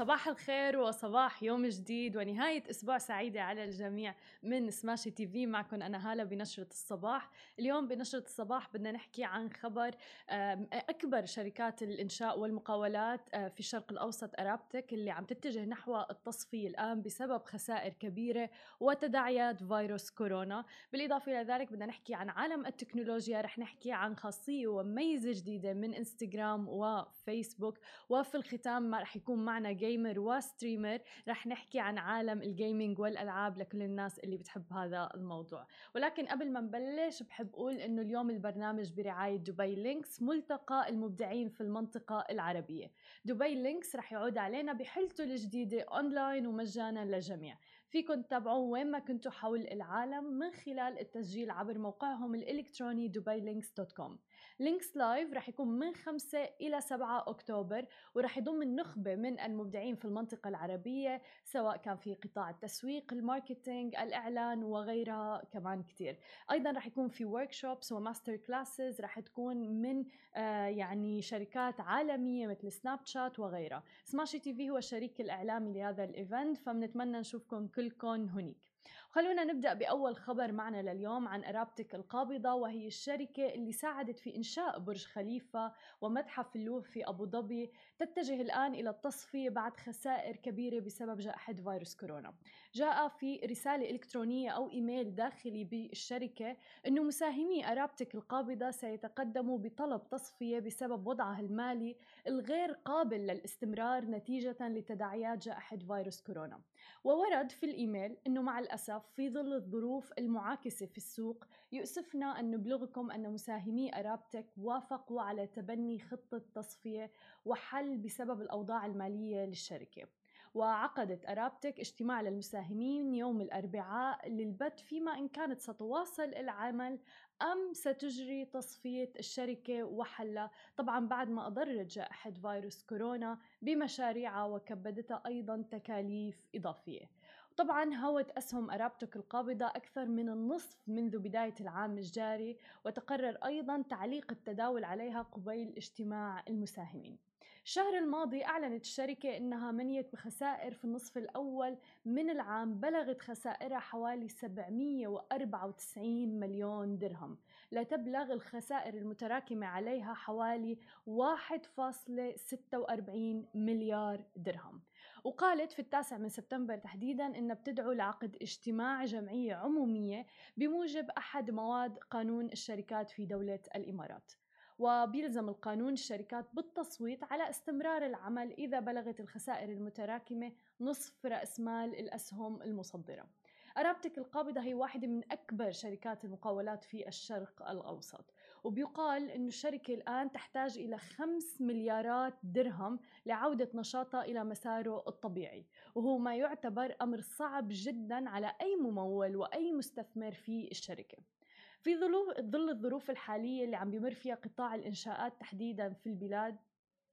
صباح الخير وصباح يوم جديد ونهاية أسبوع سعيدة على الجميع من سماشي تي في. معكم أنا هالة بنشرة الصباح. اليوم بنشرة الصباح بدنا نحكي عن خبر أكبر شركات الإنشاء والمقاولات آه، في الشرق الأوسط أرابتك اللي عم تتجه نحو التصفية الآن بسبب خسائر كبيرة وتداعيات فيروس كورونا. بالإضافة إلى ذلك بدنا نحكي عن عالم التكنولوجيا. رح نحكي عن خاصية وميزة جديدة من إنستغرام وفيسبوك. وفي الختام رح يكون معنا gamer و streamer رح نحكي عن عالم ال gaming والألعاب لكل الناس اللي بتحب هذا الموضوع. ولكن قبل ما نبلش بحب أقول إنه اليوم البرنامج برعاية دبي Lynx ملتقى المبدعين في المنطقة العربية. دبي Lynx رح يعود علينا بحلته الجديدة اونلاين ومجانا للجميع. فيكن تتابعوه وين ما كنتوا حول العالم من خلال التسجيل عبر موقعهم الإلكتروني دبي Lynx live رح يكون من 5 إلى 7 أكتوبر ورح يضم النخبة من المبدعين في المنطقة العربية سواء كان في قطاع التسويق ال marketing الإعلان وغيرها كمان كتير. أيضا رح يكون في workshops و master classes رح تكون من آه يعني شركات عالمية مثل Snapchat وغيرها. Smashi TV هو الشريك الإعلامي لهذا ال event فبنتمنى نشوفكم كلكم هنيك. خلونا نبدأ بأول خبر معنا لليوم عن أرابتك القابضة وهي الشركة اللي ساعدت في إنشاء برج خليفة ومتحف اللوف في أبو ظبي تتجه الآن إلى التصفية بعد خسائر كبيرة بسبب جائحة فيروس كورونا. جاء في رسالة إلكترونية أو إيميل داخلي بالشركة أنه مساهمي أرابتك القابضة سيتقدموا بطلب تصفية بسبب وضعها المالي الغير قابل للاستمرار نتيجة لتداعيات جائحة فيروس كورونا. وورد في الإيميل أنه مع الأسف في ظل الظروف المعاكسة في السوق. يؤسفنا أن نبلغكم أن مساهمي أرابتك وافقوا على تبني خطة تصفية وحل بسبب الأوضاع المالية للشركة. وعقدت أرابتك اجتماع للمساهمين يوم الأربعاء للبت فيما إن كانت ستواصل العمل أم ستجري تصفية الشركة وحلها. طبعا بعد ما أضرت جائحة فيروس كورونا بمشاريعها وكبدتها أيضا تكاليف إضافية. طبعا هوت أسهم أرابتك القابضة أكثر من النصف منذ بداية العام الجاري وتقرر أيضا تعليق التداول عليها قبيل اجتماع المساهمين. الشهر الماضي أعلنت الشركة أنها منيت بخسائر في النصف الأول من العام بلغت خسائرها حوالي 794 مليون درهم. لا تبلغ الخسائر المتراكمة عليها حوالي 1.46 مليار درهم. وقالت في التاسع من سبتمبر تحديدا أنها بتدعو لعقد اجتماع جمعية عمومية بموجب أحد مواد قانون الشركات في دولة الإمارات. وبيلزم القانون الشركات بالتصويت على استمرار العمل إذا بلغت الخسائر المتراكمة نصف رأس مال الأسهم المصدرة. أرابتك القابضة هي واحدة من أكبر شركات المقاولات في الشرق الأوسط. وبيقال أن الشركة الآن تحتاج إلى 5 مليارات درهم لعودة نشاطها إلى مساره الطبيعي وهو ما يعتبر أمر صعب جدا على أي ممول وأي مستثمر في الشركة. في ظل الظروف الحالية اللي عم بمر فيها قطاع الإنشاءات تحديدا في البلاد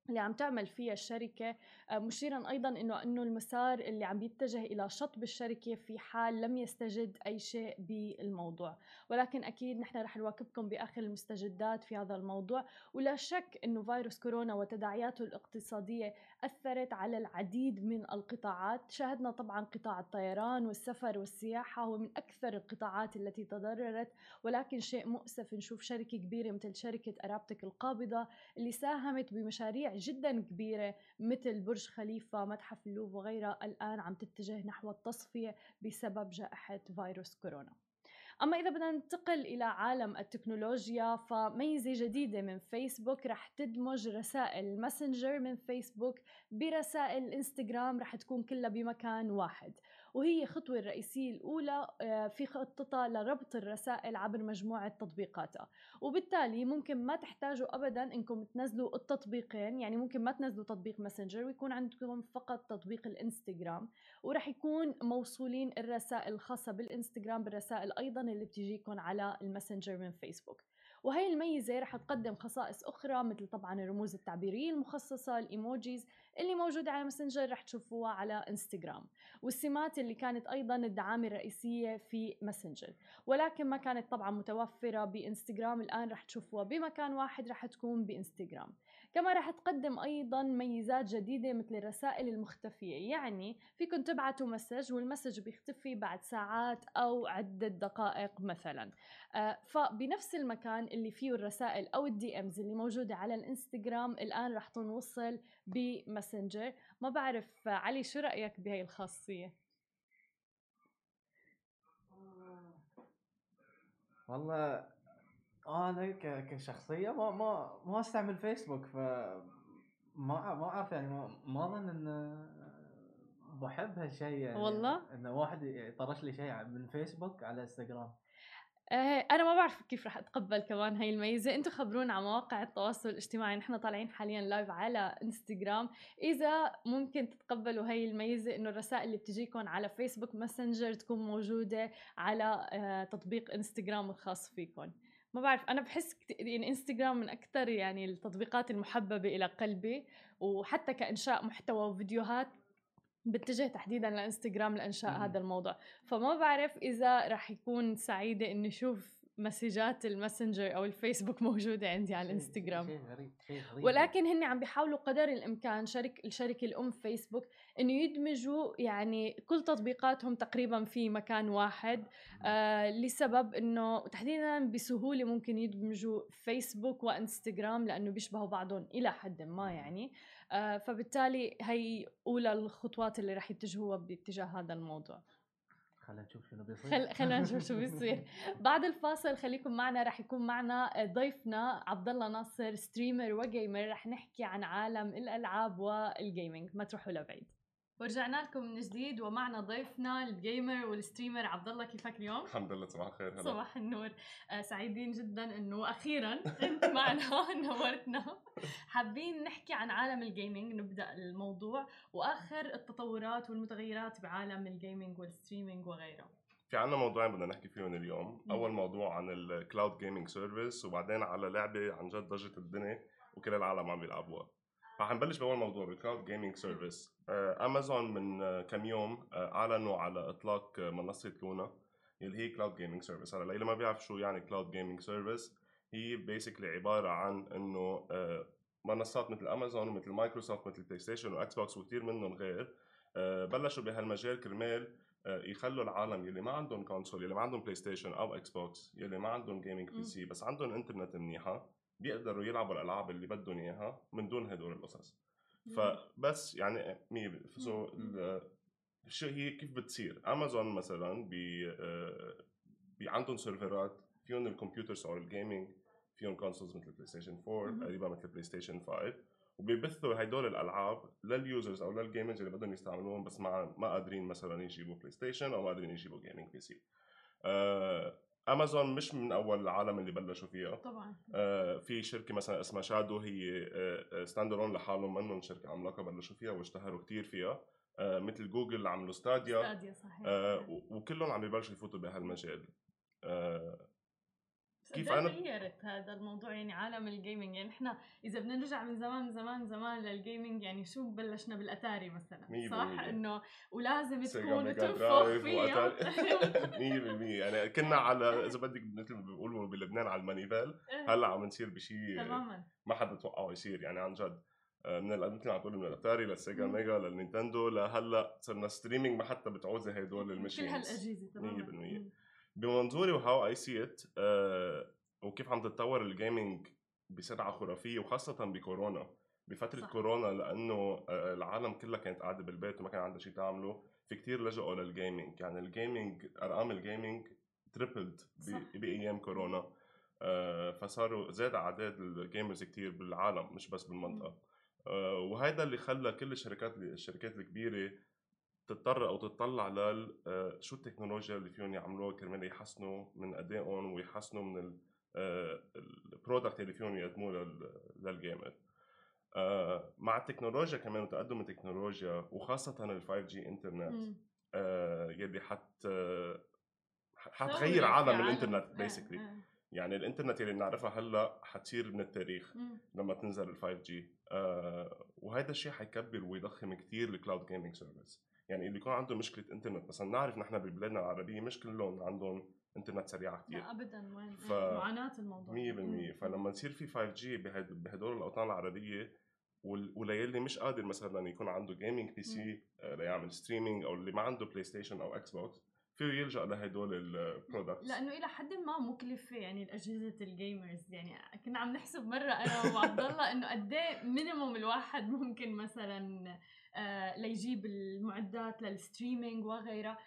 اللي عم تعمل فيها الشركة. آه، مشيرا أيضا أنه أنه المسار اللي عم يتجه إلى شطب الشركة في حال لم يستجد أي شيء بالموضوع. ولكن أكيد نحن رح نواكبكم بآخر المستجدات في هذا الموضوع. ولا شك أنه فيروس كورونا وتداعياته الاقتصادية أثرت على العديد من القطاعات. شاهدنا طبعا قطاع الطيران والسفر والسياحة هو من أكثر القطاعات التي تضررت ولكن شيء مؤسف. نشوف شركة كبيرة مثل شركة أرابتك القابضة اللي ساهمت بمشاريع جدا كبيرة مثل برج خليفة متحف اللوف وغيرها الآن عم تتجه نحو التصفية بسبب جائحة فيروس كورونا. أما إذا بدنا ننتقل إلى عالم التكنولوجيا فميزة جديدة من فيسبوك رح تدمج رسائل الماسنجر من فيسبوك برسائل الانستغرام رح تكون كلها بمكان واحد. وهي الخطوة الرئيسية الأولى آه، في خطتها لربط الرسائل عبر مجموعة تطبيقاتها. وبالتالي ممكن ما تحتاجوا أبدا أنكم تنزلوا التطبيقين يعني ممكن ما تنزلوا تطبيق ماسنجر ويكون عندكم فقط تطبيق الإنستغرام. ورح يكون موصولين الرسائل الخاصة بالإنستغرام بالرسائل أيضا اللي بتجيكم على الماسنجر من فيسبوك وهي الميزة رح تقدم خصائص أخرى مثل طبعا الرموز التعبيرية المخصصة ال emojis اللي موجودة على ماسنجر رح تشوفوها على إنستغرام والسمات اللي كانت أيضا الدعامة الرئيسية في ماسنجر ولكن ما كانت طبعا متوفرة بإنستغرام الآن رح تشوفوها بمكان واحد رح تكون بإنستغرام. كما رح تقدم أيضا ميزات جديدة مثل الرسائل المختفية. يعني فيكم تبعتوا message وال message بيختفي بعد ساعات أو عدة دقائق مثلا. آه، فبنفس المكان اللي فيه الرسائل أو ال DMs اللي موجودة على الإنستغرام الآن رح تنوصل بماسنجر. ما بعرف علي شو رأيك بهي الخاصية؟ والله أنا كشخصية ما ما ما استعمل فيسبوك ف ما ما أعرف يعني ما ما أظن انه بحب هالشيء يعني والله؟ انه واحد يطرش لي شيء من فيسبوك على إنستغرام. آه، أنا ما بعرف كيف رح أتقبل كمان هاي الميزة. أنتم خبرونا على مواقع التواصل الاجتماعي. نحن طالعين حاليا live على إنستغرام. إذا ممكن تتقبلوا هاي الميزة إنه الرسائل اللي بتجيكم على فيسبوك ماسنجر تكون موجودة على آه، تطبيق إنستغرام الخاص فيكم ما بعرف أنا بحس يعني إنستغرام من أكثر يعني التطبيقات المحببة إلى قلبي وحتى كإنشاء محتوى وفيديوهات بتجه تحديدا لإنستغرام لإنشاء مم. هذا الموضوع فما بعرف إذا رح يكون سعيدة إني أشوف مسجات الماسنجر أو الفيسبوك موجودة عندي على الانستغرام شيء غريب شيء غريب. ولكن هن عم بيحاولوا قدر الإمكان شرك الشركة الأم فيسبوك إنه يدمجوا يعني كل تطبيقاتهم تقريبا في مكان واحد آه لسبب إنه تحديدا بسهولة ممكن يدمجوا فيسبوك وإنستغرام لأنه بيشبهوا بعضهم إلى حد ما يعني آه فبالتالي هي أولى الخطوات اللي رح يتجهوها باتجاه هذا الموضوع. خلينا نشوف شنو بيصير. خل... خلينا نشوف شو بيصير. بعد الفاصل خليكم معنا رح يكون معنا ضيفنا عبد الله ناصر streamer و gamer رح نحكي عن عالم الألعاب وال gaming ما تروحوا لبعيد. ورجعنا لكم من جديد ومعنا ضيفنا ال gamer وال streamer عبد الله كيفك اليوم؟ الحمد لله صباح الخير هلا. صباح النور. آه سعيدين جدا إنه أخيرا أنت معنا نورتنا حابين نحكي عن عالم ال gaming نبدأ الموضوع وآخر التطورات والمتغيرات بعالم ال gaming وال streaming وغيره. في عنا موضوعين بدنا نحكي فيهم اليوم. م. أول موضوع عن ال cloud gaming service وبعدين على لعبة عن جد ضجت الدنيا وكل العالم عم بيلعبوها. فحنبلش بأول موضوع بال cloud gaming service امازون من آه، كم يوم آه، أعلنوا على إطلاق آه، منصة لونا اللي هي cloud gaming service هلا اللي ما بيعرف شو يعني cloud gaming service هي basically عبارة عن إنه منصات مثل امازون ومثل مايكروسوفت مثل بلاي ستيشن واكس بوكس وكثير منهم غير. بلشوا بهالمجال كرمال يخلوا العالم يلي ما عندهم console يلي ما عندهم بلاي ستيشن أو إكس بوكس يلي ما عندهم gaming PC بس عندهم انترنت منيحة. بيقدروا يلعبوا الألعاب اللي بدهم إياها من دون هدول القصص. فبس يعني مي so شو هي كيف بتصير. امازون مثلا بي آه، بي عندهم سيرفرات فيهم ال computers أو ال gaming فيهم consoles مثل بلاي ستيشن 4 قريبا مثل بلاي ستيشن 5 وبيبثوا هدول الألعاب لل users أو لل gamers اللي بدهم يستعملوهم بس ما ما قادرين مثلا يجيبوا بلاي ستيشن أو ما قادرين يجيبوا gaming PC امازون مش من أول العالم اللي بلشوا فيها. طبعا. آه في شركة مثلا اسمها شادو هي آه standalone لحالهم منهم شركة عملاقة بلشوا فيها واشتهروا كثير فيها. آه مثل جوجل عملوا ستاديا ستاديا صحيح. آه وكلهم عم يبلشوا يفوتوا بهالمجال. آه كيف أنا؟ غيرت هذا الموضوع يعني عالم ال gaming يعني إحنا إذا بدنا نرجع من زمان زمان زمان لل gaming يعني شو بلشنا بالأتاري مثلا؟ صح؟ إنه ولازم تكون تنفخ فيها. 100% يعني كنا على إذا بدك مثل ما بيقولوا بلبنان على ال manivelle إيه. هلأ عم نصير بشيء تماما. ما حدا توقعه يصير. يعني عن جد آه، من مثل ما عم تقولي من الأتاري للسيجا ميجا للنينتندو لهلأ صرنا streaming ما حتى بتعوزي هدول ال machines كل هالأجهزة تماما. 100% بمنظوري و how I see it وكيف عم تتطور ال gaming بسرعة خرافية وخاصة بكورونا. بفترة صح. كورونا لأنه آه، العالم كلها كانت قاعدة بالبيت وما كان عندها شيء تعمله في كتير لجأوا لل gaming يعني ال gaming أرقام ال gaming tripled بايام كورونا. آه، فصاروا زاد أعداد ال gamers كتير بالعالم مش بس بالمنطقة. آه، وهذا اللي خلى كل الشركات الشركات الكبيرة تضطر أو تطلع لل شو التكنولوجيا اللي فيهم يعملوها كرمال يحسنوا من أدائهم ويحسنوا من ال product اللي فيهم يقدموه لل gamer آه، مع التكنولوجيا كمان وتقدم التكنولوجيا وخاصة ال 5G انترنت آه، يلي حت حتغير عالم الإنترنت basically آه، يعني الإنترنت اللي بنعرفها هلأ حتصير من التاريخ لما تنزل ال 5G وهذا الشيء حيكبر ويضخم كثير ال cloud gaming service يعني اللي يكون عنده مشكلة إنترنت مثلا نعرف نحن ببلادنا العربية مش كلهم عندهم إنترنت سريعه كثير لا ابدا وين؟ ف- معاناة الموضوع. 100% فلما تصير في 5G بهدول الأوطان العربية وليلي مش قادر مثلا يكون عنده gaming PC ليعمل streaming أو اللي ما عنده بلاي ستيشن أو إكس بوكس فيه يلجأ لهدول ال products لأنه إلى حد ما مكلفه يعني الأجهزة ال gamers يعني كنا عم نحسب مرة أنا وعبد الله إنه قد إيه minimum الواحد ممكن مثلا ليجيب المعدات لل streaming وغيرها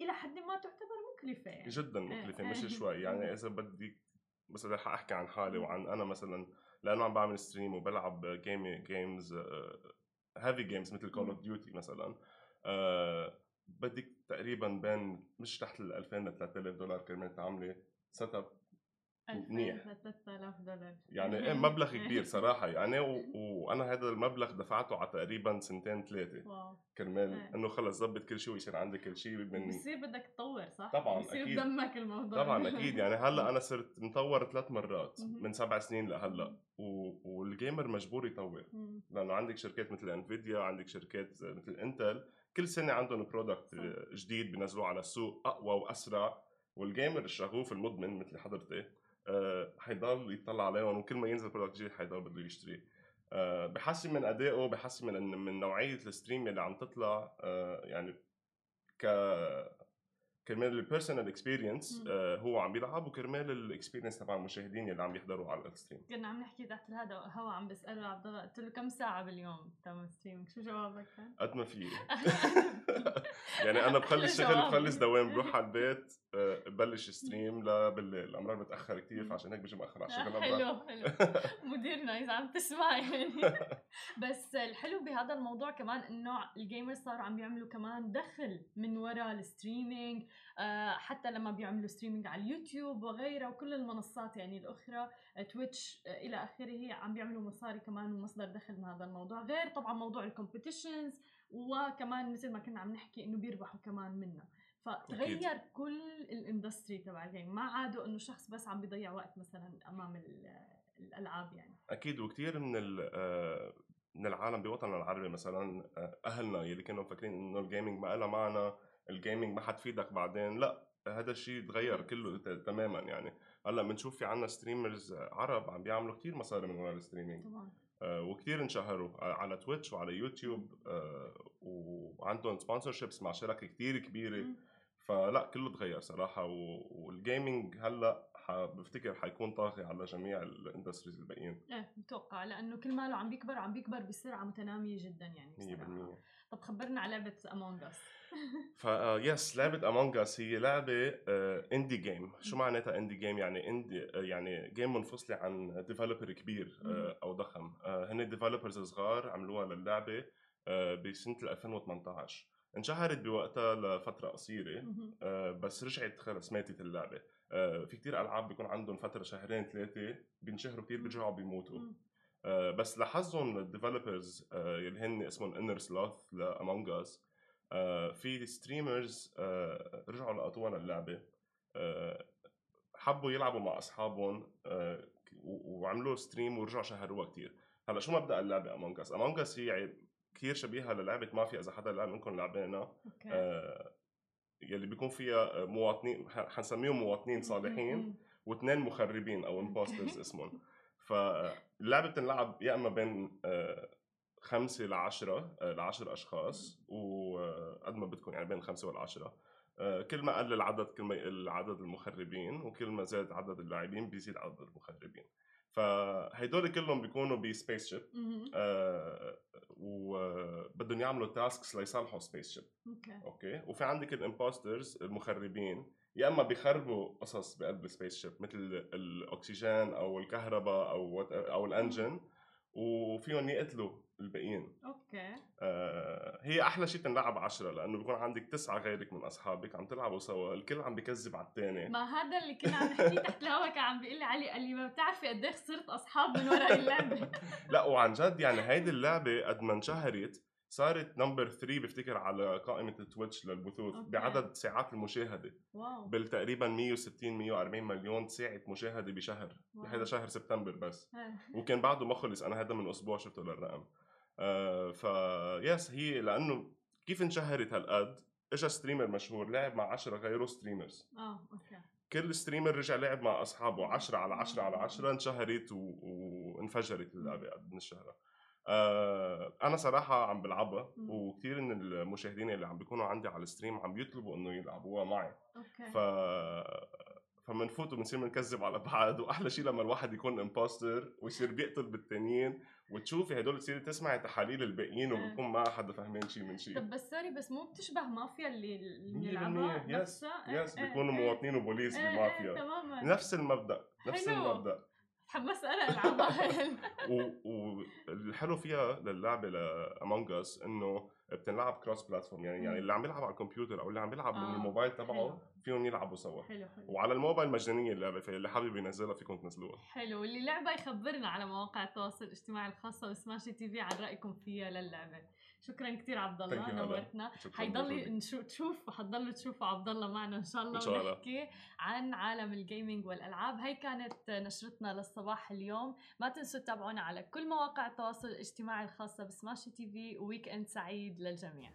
إلى حد ما تعتبر مكلفة يعني. جدا مكلفة إيه. مش شوي. يعني إذا بدي بس اذا حاحكي عن حالي وعن أنا مثلا لأنه عم بعمل stream وبلعب game games heavy games مثل كول اوف ديوتي مثلا. آه، بدك تقريبا بين مش تحت ال 2000 ل 3000 دولار كرمال تعملي setup 2000 منيح. ل 3000 دولار يعني إيه مبلغ كبير صراحة يعني و... وأنا هذا المبلغ دفعته على تقريبا سنتين ثلاثة wow كرمال إيه. إنه خلص ظبط كل شيء ويصير عندك كل شيء من بصير بدك تطور صح؟ طبعاً، بصير أكيد. بضمنك الموضوع طبعا أكيد يعني هلأ أنا صرت مطور ثلاث مرات. من سبع سنين لهلأ و... وال gamer مجبور يطور. لأنه عندك شركات مثل انفيديا عندك شركات مثل انتل كل سنة عندهم product. جديد بينزلوه على السوق أقوى وأسرع وال gamer الشغوف المدمن مثل حضرتي آه، حيضل يطلع عليهم وكل ما ينزل product جديد حيضل بده يشتري آه، بحسن من أدائه بحسن من من نوعية ال stream اللي عم تطلع آه، يعني ك كرمال ال personal experience. هو عم بيلعب وكرمال ال experience تبع المشاهدين اللي عم يحضروا على ال stream كنا عم نحكي تحت هذا هوا عم بسأله عبد الله قلت له كم ساعة باليوم تعمل streaming شو جوابك كان؟ قد ما في يعني أنا بخلص شغل. بخلص دوام بروح على البيت ببلش stream لبالليل امرار بتأخر كثير. فعشان هيك بجي مأخر على آه، الشغل حلو أمرار. حلو. مديرنا إذا عم تسمع يعني. بس الحلو بهذا الموضوع كمان إنه ال gamers صاروا عم بيعملوا كمان دخل من وراء ال streaming آه، حتى لما بيعملوا streaming على اليوتيوب وغيرها وكل المنصات يعني الأخرى آه، تويتش آه، إلى آخره عم بيعملوا مصاري كمان ومصدر دخل من هذا الموضوع. غير طبعا موضوع ال competitions وكمان مثل ما كنا عم نحكي إنه بيربحوا كمان منها. فتغير كل ال industry تبع ال game ما عادوا إنه شخص بس عم بيضيع وقت مثلا أمام ال- الألعاب يعني. أكيد وكثير من ال- آه، من العالم بوطننا العربي مثلا آه، أهلنا يلي كانوا مفكرين إنه ال gaming ما لها معنى ال gaming ما حتفيدك بعدين لا هذا الشيء تغير كله تماما يعني. هلأ بنشوف في عنا streamers عرب عم بيعملوا كثير مصاري من وراء ال streaming طبعا. آه، وكثير انشهروا على تويتش وعلى يوتيوب آه، وعندهم sponsorships مع شركة كثير كبيرة. فلا كله تغير صراحة وال gaming هلأ بفتكر حيكون طاغي على جميع ال industries الباقيين. إيه بتوقع لأنه كل ماله عم بيكبر عم بيكبر بسرعة متنامية جدا يعني 100% بصراحه طب خبرنا على لعبة Among Us فا yes لعبة Among Us هي لعبة indie game شو معناتها indie game يعني indie يعني game منفصلة عن developer كبير آه،. أو ضخم. آه، هن developers صغار عملوها للعبة آه، بسنة 2018 انشهرت بوقتها لفترة قصيرة آه، بس رجعت خلص ماتت اللعبة. آه، في كتير ألعاب بيكون عندهم فترة شهرين ثلاثة بينشهروا كتير بيرجعوا بيموتوا. آه، بس لحظهم ال developers اللي هن اسمهم InnerSloth ل Among Us في streamers رجعوا لقطوها للعبة. آه، حبوا يلعبوا مع أصحابهم آه، وعملوا stream ورجعوا شهروها كتير. هلأ شو مبدأ اللعبة Among Us Among Us هي كثير شبيهة للعبة مافيا إذا حدا لعب منكم لعبينا okay. آه، يلي بيكون فيها مواطنين ح- حنسميهم مواطنين صالحين واثنين مخربين أو impostors اسمهم. فاللعبه بتنلعب يا إما بين آه، خمسة لعشرة آه، لعشر أشخاص وقد ما بدكم يعني بين خمسة والعشرة. آه، كل ما قل العدد كل ما يقل عدد المخربين وكل ما زاد عدد اللاعبين بيزيد عدد المخربين. فهيدول كلهم بيكونوا ب spaceship آه، وبدهم يعملوا tasks ليصلحوا spaceship okay. Okay؟ وفي عندك ال impostors المخربين يا إما بيخربوا قصص بقلب ال spaceship مثل الأكسجين أو الكهرباء أو أو ال engine وفيهم يقتلوا الباقيين. okay. آه هي أحلى شيء تنلعب عشرة لأنه بيكون عندك تسعة غيرك من أصحابك عم تلعبوا سوا الكل عم بكذب على الثاني ما هذا اللي كنا عم نحكيه تحت الهوا كان عم بيقول لي علي قال لي ما بتعرفي قد إيه خسرت أصحاب من وراء اللعبة. لا وعن جد يعني هيدي اللعبة قد ما انشهرت صارت number 3 بفتكر على قائمة التويتش للبثوث okay. بعدد ساعات المشاهدة. wow. بالتقريبا 160 140 مليون ساعة مشاهدة بشهر. بهذا شهر سبتمبر بس. وكان بعده ما خلص أنا هذا من أسبوع شفته للرقم. آه ف yes هي لأنه كيف انشهرت هالقد؟ اجى streamer مشهور لعب مع 10 غيره streamers آه okay. كل streamer رجع لعب مع أصحابه 10 على 10 على 10 انشهرت و... وانفجرت من الشهرة. آه أنا صراحة عم بلعبها. وكثير من المشاهدين اللي عم بيكونوا عندي على ال stream عم يطلبوا إنه يلعبوها معي okay ف فمنفوت وبنصير بنكذب على بعض وأحلى شيء لما الواحد يكون impostor ويصير بيقتل بالتنين وتشوفي هدول تصيري تسمعي تحاليل الباقيين إيه. وبكون ما حدا فهمان شيء من شيء طب بس sorry بس مو بتشبه مافيا اللي اللي 100% بنلعبها yes yes إيه، إيه، بيكونوا. مواطنين وبوليس بمافيا تماما نفس المبدأ نفس. المبدأ تحمست أنا العبها. والحلو فيها للعبه ل Among Us إنه بتنلعب cross platform يعني يعني. اللي عم يلعب على الكمبيوتر أو اللي عم يلعب من آه، الموبايل تبعه. فيهم يلعبوا سوا. حلو حلو. وعلى الموبايل مجانية اللعبة فاللي حابب ينزلها فيكم تنزلوها. حلو. واللي لعبها يخبرنا على مواقع التواصل الاجتماعي الخاصة ب Smashi TV عن رأيكم فيها للعبة. شكرا كثير عبد الله. نورتنا. حيضل تشوف حتضلوا تشوفوا عبد الله معنا إن شاء الله إن شاء الله. ونحكي عن عالم ال gaming والألعاب. هي كانت نشرتنا للصباح اليوم. ما تنسوا تتابعونا على كل مواقع التواصل الاجتماعي الخاصة ب Smashi TV. weekend سعيد. Itlalzamia.